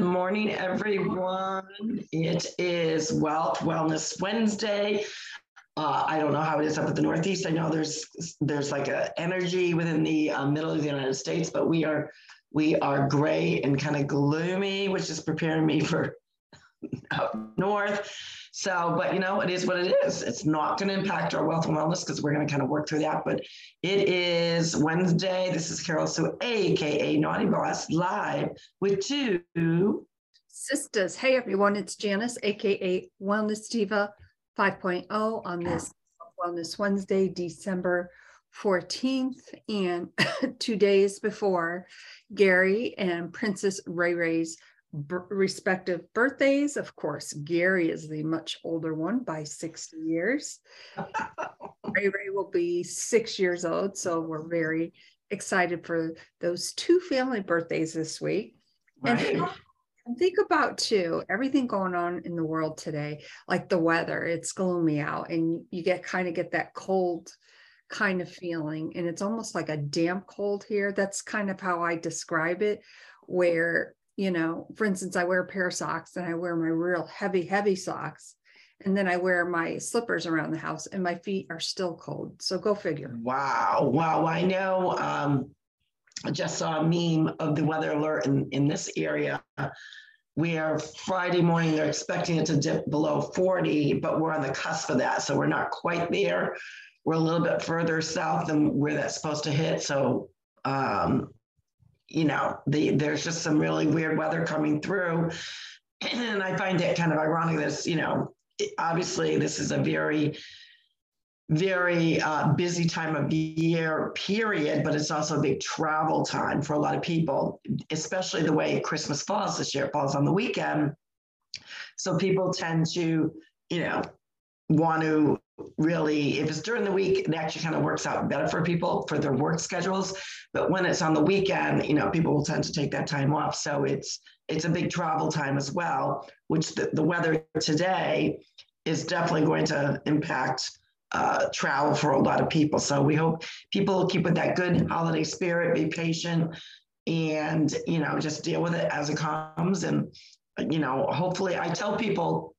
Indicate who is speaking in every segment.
Speaker 1: morning, everyone. It is Wealth Wellness Wednesday. Uh, I don't know how it is up at the Northeast. I know there's there's like a energy within the uh, middle of the United States, but we are we are gray and kind of gloomy, which is preparing me for up north. So, but you know, it is what it is. It's not going to impact our wealth and wellness because we're going to kind of work through that. But it is Wednesday. This is Carol Sue, aka Naughty Boss, live with two
Speaker 2: sisters. Hey everyone, it's Janice, aka Wellness Diva 5.0 on this Wellness Wednesday, December 14th, and two days before Gary and Princess Ray Ray's b- respective birthdays. Of course, Gary is the much older one by 60 years. Ray Ray will be six years old. So we're very excited for those two family birthdays this week. Right. And and think about too everything going on in the world today like the weather it's gloomy out and you get kind of get that cold kind of feeling and it's almost like a damp cold here that's kind of how i describe it where you know, for instance, I wear a pair of socks and I wear my real heavy, heavy socks. And then I wear my slippers around the house and my feet are still cold. So go figure.
Speaker 1: Wow. Wow. I know. Um, I just saw a meme of the weather alert in, in this area where Friday morning they're expecting it to dip below 40, but we're on the cusp of that. So we're not quite there. We're a little bit further south than where that's supposed to hit. So um, you know, the, there's just some really weird weather coming through. And I find it kind of ironic that, you know, obviously this is a very, very uh, busy time of year period, but it's also a big travel time for a lot of people, especially the way Christmas falls this year. It falls on the weekend. So people tend to, you know, want to really, if it's during the week, it actually kind of works out better for people for their work schedules. But when it's on the weekend, you know, people will tend to take that time off. So it's it's a big travel time as well, which the, the weather today is definitely going to impact uh, travel for a lot of people. So we hope people keep with that good holiday spirit, be patient, and you know, just deal with it as it comes. And you know, hopefully, I tell people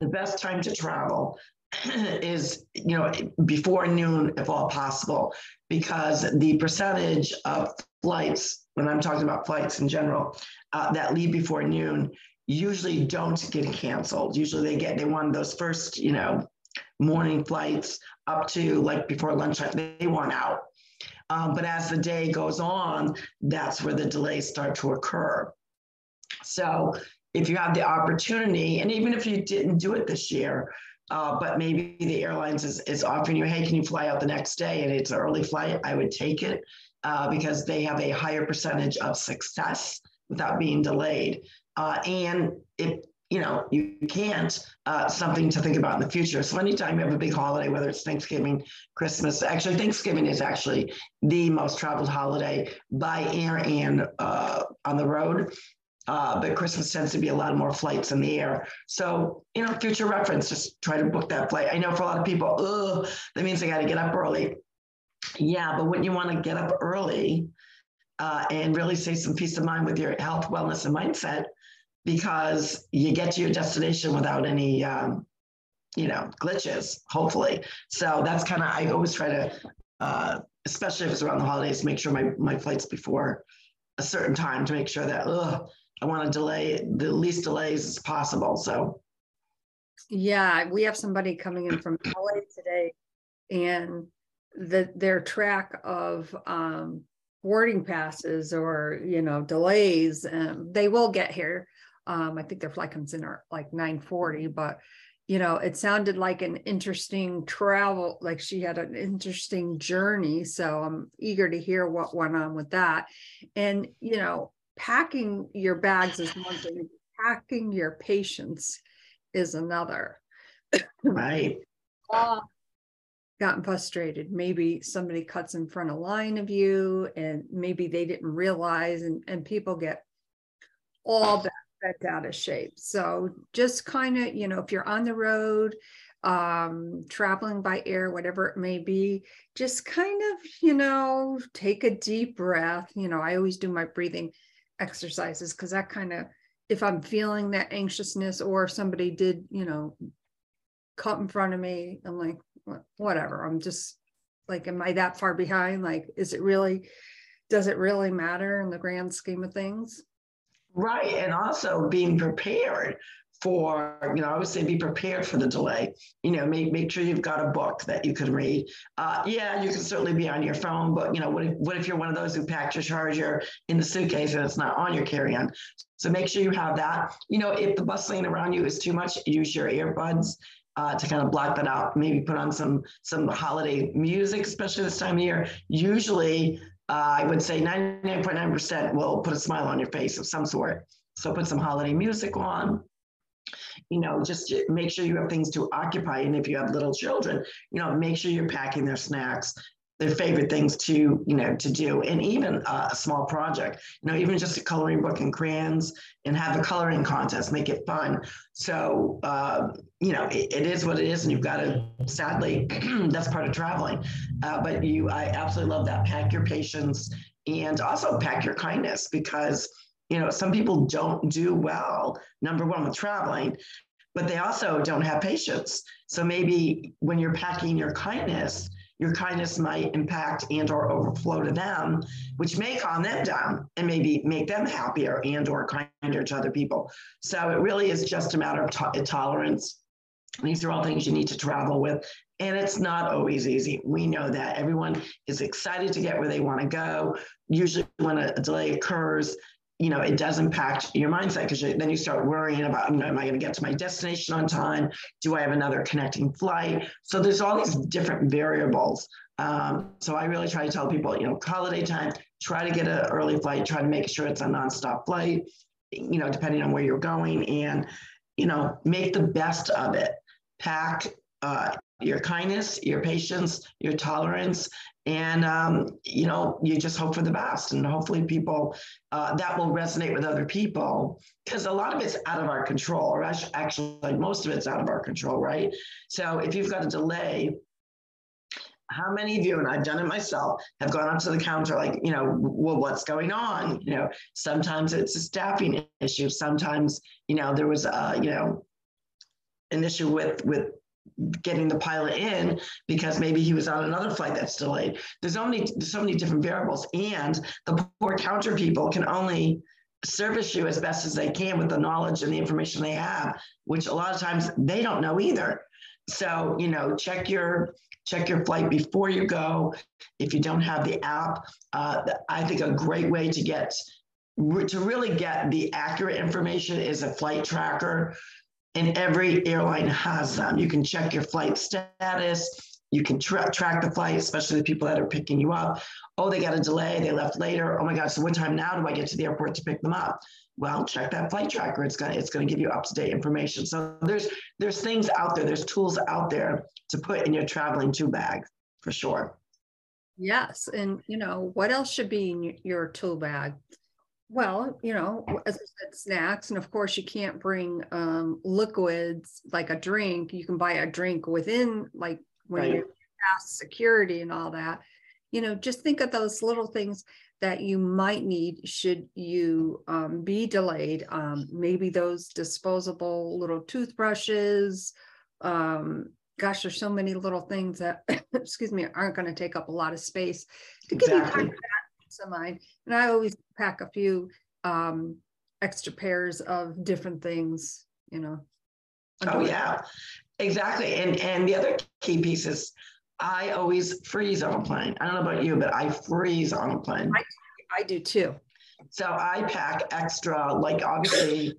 Speaker 1: the best time to travel is you know before noon if all possible because the percentage of flights when i'm talking about flights in general uh, that leave before noon usually don't get canceled. Usually they get they want those first you know morning flights up to like before lunchtime they want out. Um, but as the day goes on that's where the delays start to occur. So if you have the opportunity and even if you didn't do it this year uh, but maybe the airlines is, is offering you, hey, can you fly out the next day? And it's an early flight. I would take it uh, because they have a higher percentage of success without being delayed. Uh, and if you know you can't, uh, something to think about in the future. So anytime you have a big holiday, whether it's Thanksgiving, Christmas, actually Thanksgiving is actually the most traveled holiday by air and uh, on the road. Uh, but Christmas tends to be a lot more flights in the air. So, you know, future reference, just try to book that flight. I know for a lot of people, oh, that means they got to get up early. Yeah, but wouldn't you want to get up early uh, and really save some peace of mind with your health, wellness, and mindset because you get to your destination without any, um, you know, glitches, hopefully. So that's kind of, I always try to, uh, especially if it's around the holidays, make sure my, my flight's before a certain time to make sure that, ugh, I want to delay the least delays as possible. So,
Speaker 2: yeah, we have somebody coming in from LA today, and the their track of um, boarding passes or you know delays, um, they will get here. Um, I think their flight comes in at like 9:40, but you know, it sounded like an interesting travel, like she had an interesting journey. So I'm eager to hear what went on with that. And, you know, packing your bags is one thing, packing your patience is another.
Speaker 1: Right.
Speaker 2: uh, gotten frustrated. Maybe somebody cuts in front of line of you and maybe they didn't realize and, and people get all bent out of shape. So just kind of, you know, if you're on the road, um, traveling by air, whatever it may be, just kind of, you know, take a deep breath. You know, I always do my breathing exercises because that kind of if I'm feeling that anxiousness or somebody did, you know, cut in front of me, I'm like, whatever. I'm just like, am I that far behind? Like, is it really, does it really matter in the grand scheme of things?
Speaker 1: Right. And also being prepared for, you know, I would say be prepared for the delay. You know, make, make sure you've got a book that you can read. Uh, yeah, you can certainly be on your phone, but, you know, what if, what if you're one of those who packed your charger in the suitcase and it's not on your carry on? So make sure you have that. You know, if the bustling around you is too much, use your earbuds. Uh, to kind of block that out, maybe put on some some holiday music, especially this time of year. Usually, uh, I would say 99.9% will put a smile on your face of some sort. So put some holiday music on, you know, just make sure you have things to occupy. And if you have little children, you know, make sure you're packing their snacks, their favorite things to, you know, to do. And even a small project, you know, even just a coloring book and crayons and have a coloring contest, make it fun. So, uh, you know, it, it is what it is. And you've got to, sadly, that's part of traveling. Uh, but you, I absolutely love that. Pack your patience and also pack your kindness because you know, some people don't do well, number one, with traveling, but they also don't have patience. So maybe when you're packing your kindness, your kindness might impact and or overflow to them which may calm them down and maybe make them happier and or kinder to other people. So it really is just a matter of to- tolerance. These are all things you need to travel with and it's not always easy. We know that everyone is excited to get where they want to go. Usually when a, a delay occurs you know, it does impact your mindset because then you start worrying about, you know, am I going to get to my destination on time? Do I have another connecting flight? So there's all these different variables. Um, so I really try to tell people, you know, holiday time, try to get an early flight, try to make sure it's a nonstop flight, you know, depending on where you're going and, you know, make the best of it. Pack uh, your kindness, your patience, your tolerance, and um, you know you just hope for the best. And hopefully people uh, that will resonate with other people. Because a lot of it's out of our control or actually most of it's out of our control right? So if you've got a delay how many of you and i've done it myself have gone up to the counter like you know well what's going on? You know sometimes it's a staffing issue. Sometimes you know there was a you know an issue with with getting the pilot in because maybe he was on another flight that's delayed. There's only there's so many different variables, and the poor counter people can only service you as best as they can with the knowledge and the information they have, which a lot of times they don't know either. So you know, check your check your flight before you go. If you don't have the app, uh, I think a great way to get to really get the accurate information is a flight tracker and every airline has them. You can check your flight status. You can tra- track the flight, especially the people that are picking you up. Oh, they got a delay. They left later. Oh my God. So what time now do I get to the airport to pick them up? Well, check that flight tracker. It's gonna it's gonna give you up to date information. So there's there's things out there. There's tools out there to put in your traveling two bag for sure.
Speaker 2: Yes, and you know what else should be in your tool bag? Well, you know, as I said, snacks, and of course, you can't bring um, liquids like a drink. You can buy a drink within, like when right. you pass security and all that. You know, just think of those little things that you might need should you um, be delayed. Um, maybe those disposable little toothbrushes. Um, gosh, there's so many little things that, excuse me, aren't going to take up a lot of space to exactly. give you of mind. And I always pack a few um, extra pairs of different things, you know.
Speaker 1: Oh yeah, exactly. And and the other key piece is I always freeze on a plane. I don't know about you, but I freeze on a plane.
Speaker 2: I, I do too.
Speaker 1: So I pack extra, like obviously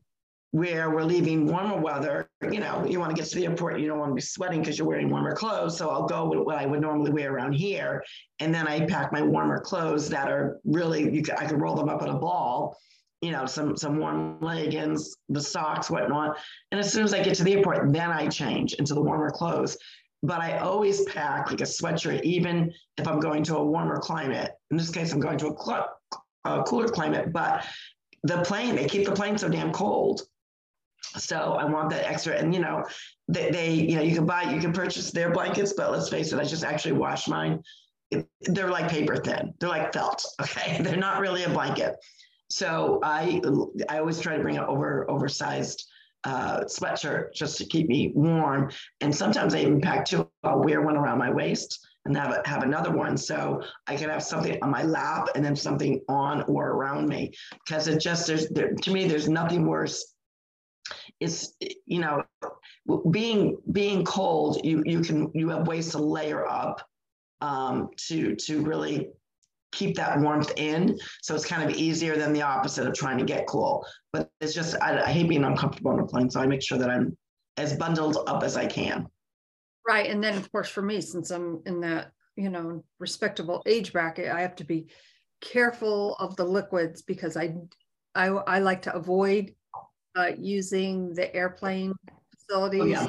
Speaker 1: where we're leaving warmer weather, you know, you want to get to the airport, you don't want to be sweating because you're wearing warmer clothes. So I'll go with what I would normally wear around here. And then I pack my warmer clothes that are really, you can, I can roll them up in a ball, you know, some, some warm leggings, the socks, whatnot. And as soon as I get to the airport, then I change into the warmer clothes. But I always pack like a sweatshirt, even if I'm going to a warmer climate. In this case, I'm going to a, cl- a cooler climate, but the plane, they keep the plane so damn cold so I want that extra. And you know, they, they, you know, you can buy, you can purchase their blankets, but let's face it, I just actually wash mine. They're like paper thin. They're like felt. Okay, they're not really a blanket. So I I always try to bring an over oversized uh, sweatshirt just to keep me warm. And sometimes I even pack two. I'll wear one around my waist and have have another one so I can have something on my lap and then something on or around me because it just there's there, to me there's nothing worse. It's you know being being cold you you can you have ways to layer up um, to to really keep that warmth in. So it's kind of easier than the opposite of trying to get cool. But it's just, I, I, hate being uncomfortable on a plane. So I make sure that I'm as bundled up as I can.
Speaker 2: Right. And then, of course, for me, since I'm in that, you know, respectable age bracket, I have to be careful of the liquids because I, I, I like to avoid uh, using the airplane facilities. Oh, yeah.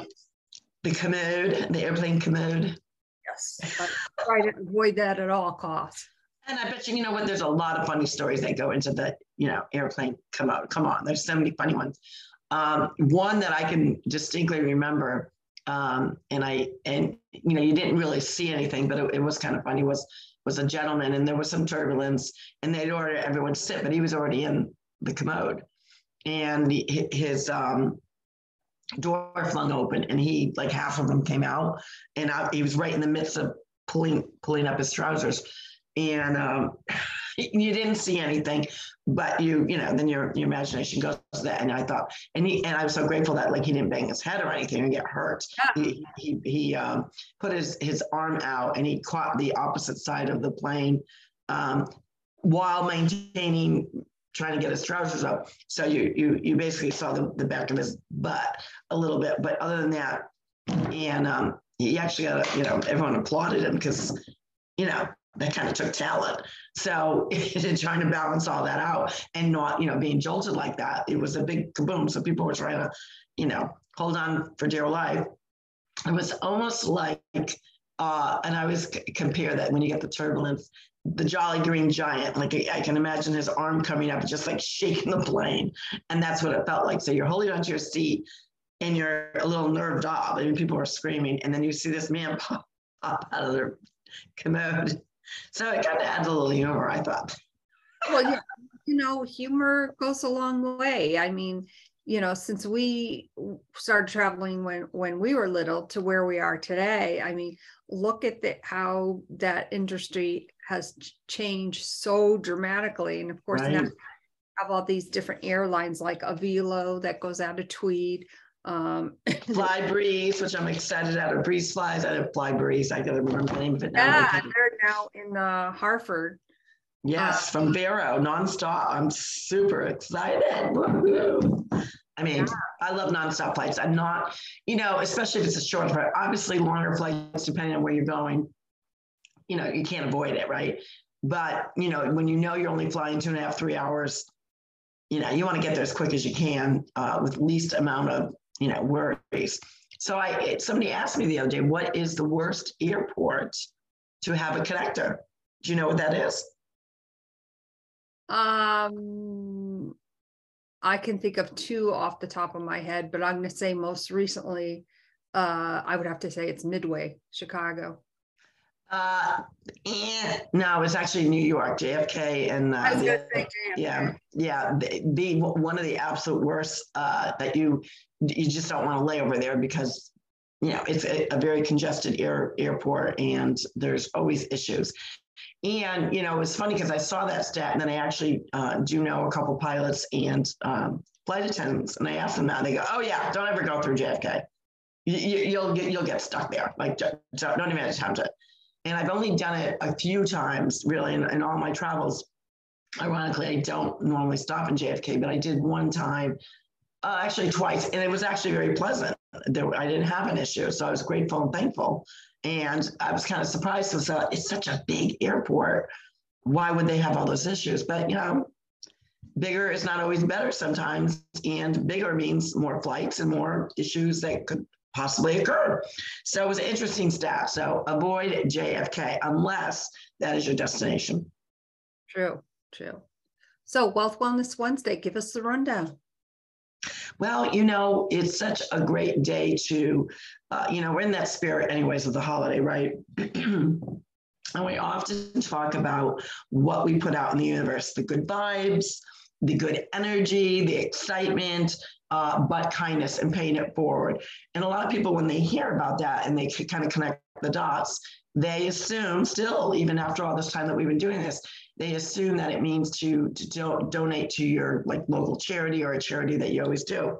Speaker 1: The commode, the airplane commode.
Speaker 2: Yes. I try to avoid that at all costs.
Speaker 1: And I bet you, you know what? There's a lot of funny stories that go into the, you know, airplane. Come on, come on. There's so many funny ones. Um, one that I can distinctly remember, um, and I, and you know, you didn't really see anything, but it, it was kind of funny. Was was a gentleman, and there was some turbulence, and they'd order everyone to sit, but he was already in the commode, and his um, door flung open, and he like half of him came out, and I, he was right in the midst of pulling pulling up his trousers and um, you didn't see anything, but you, you know, then your your imagination goes to that. And I thought, and he and I was so grateful that like he didn't bang his head or anything and get hurt. Yeah. He he, he um, put his his arm out and he caught the opposite side of the plane um, while maintaining trying to get his trousers up. So you you you basically saw the, the back of his butt a little bit, but other than that, and um, he actually got you know everyone applauded him because you know that kind of took talent. So trying to balance all that out and not, you know, being jolted like that, it was a big kaboom. So people were trying to, you know, hold on for dear life. It was almost like, uh, and I always c- compare that when you get the turbulence, the Jolly Green Giant, like I can imagine his arm coming up, just like shaking the plane. And that's what it felt like. So you're holding onto your seat and you're a little nerved off. I mean, people are screaming. And then you see this man pop, pop out of their commode so it kind of adds a little humor, I thought.
Speaker 2: well, yeah, you know, humor goes a long way. I mean, you know, since we started traveling when when we were little to where we are today, I mean, look at the, how that industry has changed so dramatically, and of course right. now have all these different airlines like Avelo that goes out of Tweed. Um,
Speaker 1: Fly Breeze, which I'm excited out of Breeze Flies out of Fly Breeze. I got to remember the name of it now.
Speaker 2: Yeah, they're now in uh, Hartford.
Speaker 1: Yes, uh, from Vero nonstop. I'm super excited. I mean, yeah. I love nonstop flights. I'm not, you know, especially if it's a short flight. Obviously, longer flights, depending on where you're going, you know, you can't avoid it, right? But you know, when you know you're only flying two and a half, three hours, you know, you want to get there as quick as you can uh, with least amount of you know, worries. So I somebody asked me the other day, what is the worst airport to have a connector? Do you know what that is?
Speaker 2: Um, I can think of two off the top of my head, but I'm going to say most recently, uh, I would have to say it's Midway, Chicago.
Speaker 1: Uh, and no, it's actually New York, JFK, and uh, the, yeah, yeah, the, the, one of the absolute worst uh, that you you just don't want to lay over there because you know it's a, a very congested air, airport and there's always issues. And you know it's funny because I saw that stat, and then I actually uh, do know a couple pilots and um, flight attendants, and I asked them that. They go, "Oh yeah, don't ever go through JFK. You, will get you'll get stuck there. Like don't, don't even attempt it." And I've only done it a few times, really, in, in all my travels. Ironically, I don't normally stop in JFK, but I did one time, uh, actually twice, and it was actually very pleasant. There, I didn't have an issue, so I was grateful and thankful. And I was kind of surprised because uh, it's such a big airport. Why would they have all those issues? But you know, bigger is not always better sometimes, and bigger means more flights and more issues that could possibly occur. So it was interesting stat. So avoid JFK unless that is your destination.
Speaker 2: True, true. So Wealth Wellness Wednesday, give us the rundown.
Speaker 1: Well, you know, it's such a great day to, uh, you know, we're in that spirit, anyways, of the holiday, right? and we often talk about what we put out in the universe, the good vibes, the good energy, the excitement, uh, but kindness and paying it forward. And a lot of people, when they hear about that and they kind of connect the dots, they assume still, even after all this time that we've been doing this, they assume that it means to, to do, donate to your like local charity or a charity that you always do.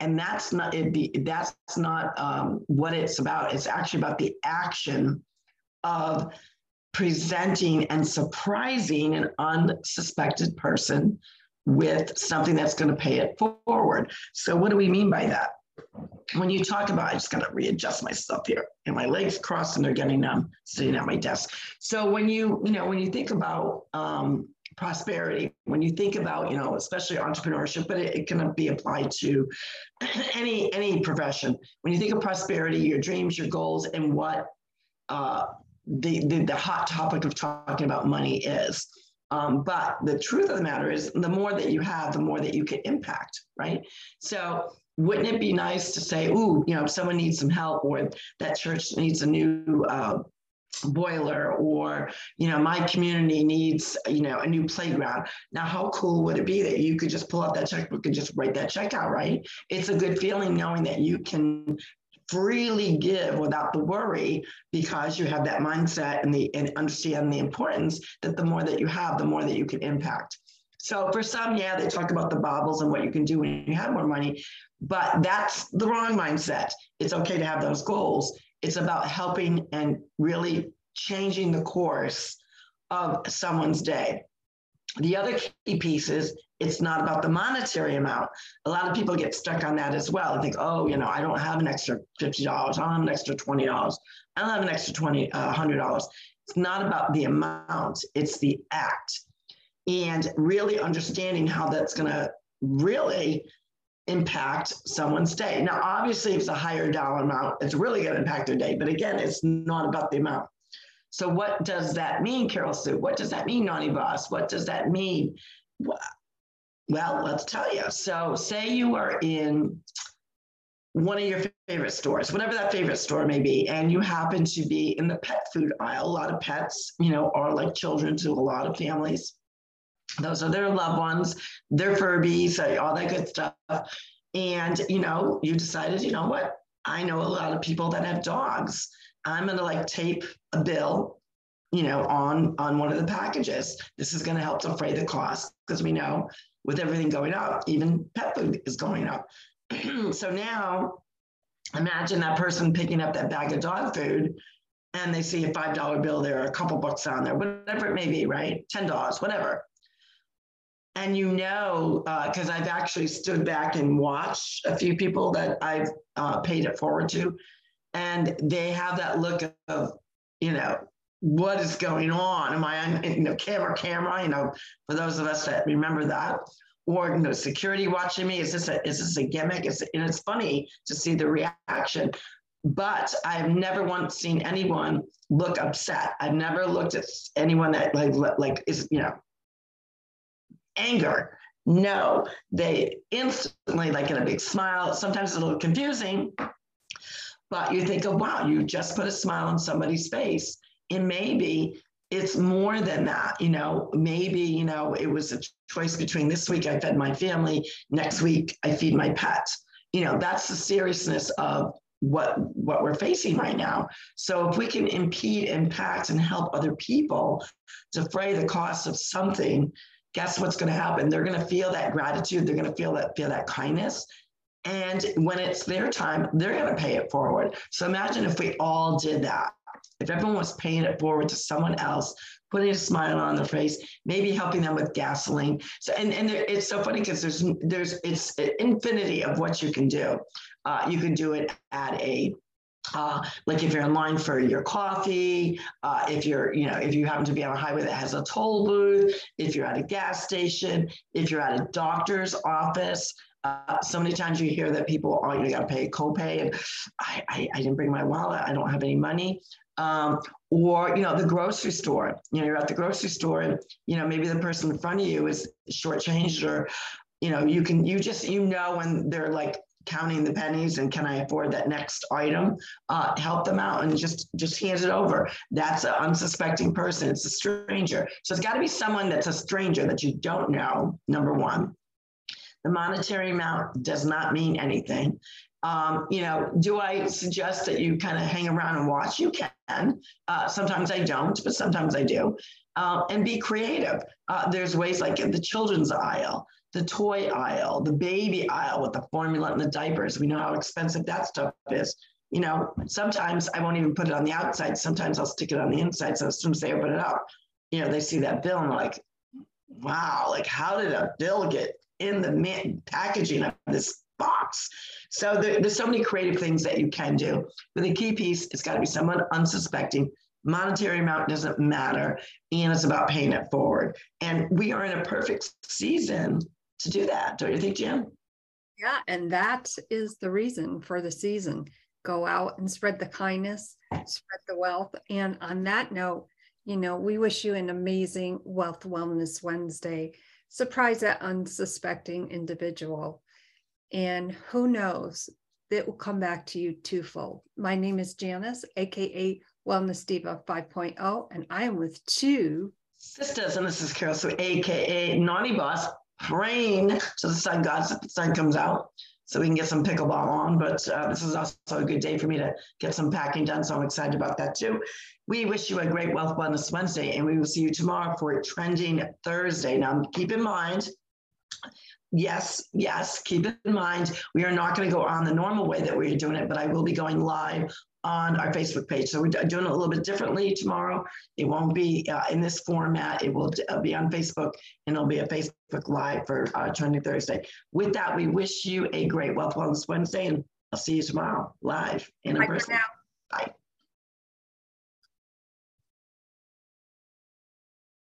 Speaker 1: And that's not it be that's not um, what it's about. It's actually about the action of presenting and surprising an unsuspected person with something that's going to pay it forward. So, what do we mean by that? When you talk about, I just got to readjust myself here, and my legs crossed and they're getting numb sitting at my desk. So, when you, you know, when you think about um, prosperity, when you think about, you know, especially entrepreneurship, but it, it can be applied to any any profession. When you think of prosperity, your dreams, your goals, and what uh, the, the the hot topic of talking about money is um, but the truth of the matter is, the more that you have, the more that you can impact, right? So, wouldn't it be nice to say, "Ooh, you know, someone needs some help, or that church needs a new uh, boiler, or you know, my community needs, you know, a new playground." Now, how cool would it be that you could just pull out that checkbook and just write that check out, right? It's a good feeling knowing that you can freely give without the worry because you have that mindset and the and understand the importance that the more that you have, the more that you can impact. So for some, yeah, they talk about the baubles and what you can do when you have more money, but that's the wrong mindset. It's okay to have those goals. It's about helping and really changing the course of someone's day. The other key piece is it's not about the monetary amount. A lot of people get stuck on that as well. I think, oh, you know, I don't have an extra $50. I don't have an extra $20. I don't have an extra 20, uh, $100. It's not about the amount, it's the act. And really understanding how that's going to really impact someone's day. Now, obviously, if it's a higher dollar amount, it's really going to impact their day. But again, it's not about the amount. So, what does that mean, Carol Sue? What does that mean, Naughty Boss? What does that mean? Well, let's tell you. So, say you are in one of your favorite stores, whatever that favorite store may be, and you happen to be in the pet food aisle. A lot of pets, you know, are like children to a lot of families. Those are their loved ones, their Furbies, uh, all that good stuff. And, you know, you decided, you know what? I know a lot of people that have dogs. I'm going to like tape a bill you know, on on one of the packages. This is going to help defray the cost because we know with everything going up, even pet food is going up. so now imagine that person picking up that bag of dog food and they see a $5 bill there, a couple bucks on there, whatever it may be, right? $10, whatever. And you know, because uh, I've actually stood back and watched a few people that I've uh, paid it forward to, and they have that look of, you know, what is going on? Am I on, you know, camera, camera, you know, for those of us that remember that? Or, you know, security watching me? Is this a, is this a gimmick? Is, and it's funny to see the reaction. But I've never once seen anyone look upset. I've never looked at anyone that like, like is, you know, anger. No, they instantly like in a big smile. Sometimes it's a little confusing, but you think, oh, wow, you just put a smile on somebody's face and maybe it's more than that you know maybe you know it was a choice between this week i fed my family next week i feed my pet you know that's the seriousness of what what we're facing right now so if we can impede impact and help other people defray the cost of something guess what's going to happen? They're going to feel that gratitude. They're going to feel that feel that kindness. And when it's their time they're going to pay it forward. So imagine if we all did that. If everyone was paying it forward to someone else, putting a smile on their face, maybe helping them with gasoline. So, and, and there, it's so funny because there's, there's, it's infinity of what you can do. Uh, you can do it at a uh, like if you're in line for your coffee, uh, if you're, you know, if you happen to be on a highway that has a toll booth, if you're at a gas station, if you're at a doctor's office, uh, so many times you hear that people, oh, you got to pay a copay, and I, I, I, didn't bring my wallet, I don't have any money. Um, or you know the grocery store you know you're at the grocery store and you know maybe the person in front of you is shortchanged or you know you can you just you know when they're like counting the pennies and can I afford that next item? Uh, help them out and just just hand it over. That's an unsuspecting person. It's a stranger. So it's got to be someone that's a stranger that you don't know. Number one, the monetary amount does not mean anything. Um, you know, do I suggest that you kind of hang around and watch? You can. Uh, sometimes I don't, but sometimes I do. Uh, and be creative. Uh, there's ways like in the children's aisle, the toy aisle, the baby aisle with the formula and the diapers. We know how expensive that stuff is. You know, sometimes I won't even put it on the outside. Sometimes I'll stick it on the inside. So as soon as they open it up, you know, they see that bill and they're like, wow, like how did a bill get in the packaging of this box? So there, there's so many creative things that you can do. But the key piece, it's got to be someone unsuspecting monetary amount doesn't matter and it's about paying it forward and we are in a perfect season to do that don't you think jim?
Speaker 2: Yeah and that is the reason for the season. Go out and spread the kindness spread the wealth. And on that note you know we wish you an amazing wealth wellness wednesday. Surprise that unsuspecting individual. And who knows it will come back to you twofold. My name is janice aka Wellness Diva 5.0, and I am with two
Speaker 1: sisters, and this is Carol Sue AKA Naughty Boss, praying to the sun God sun comes out so we can get some pickleball on. But uh, this is also a good day for me to get some packing done, so I'm excited about that too. We wish you a great Wealth Wellness Wednesday, and we will see you tomorrow for Trending Thursday. Now, keep in mind, yes, yes, keep in mind, we are not going to go on the normal way that we're doing it, but I will be going live on our Facebook page. So we're doing it a little bit differently tomorrow. It won't be uh, in this format. It will uh, be on Facebook and it'll be a Facebook Live for uh, Trending Thursday. With that, we wish you a great Wealth Wellness Wednesday and I'll see you tomorrow live in
Speaker 2: Bye
Speaker 1: person. Bye.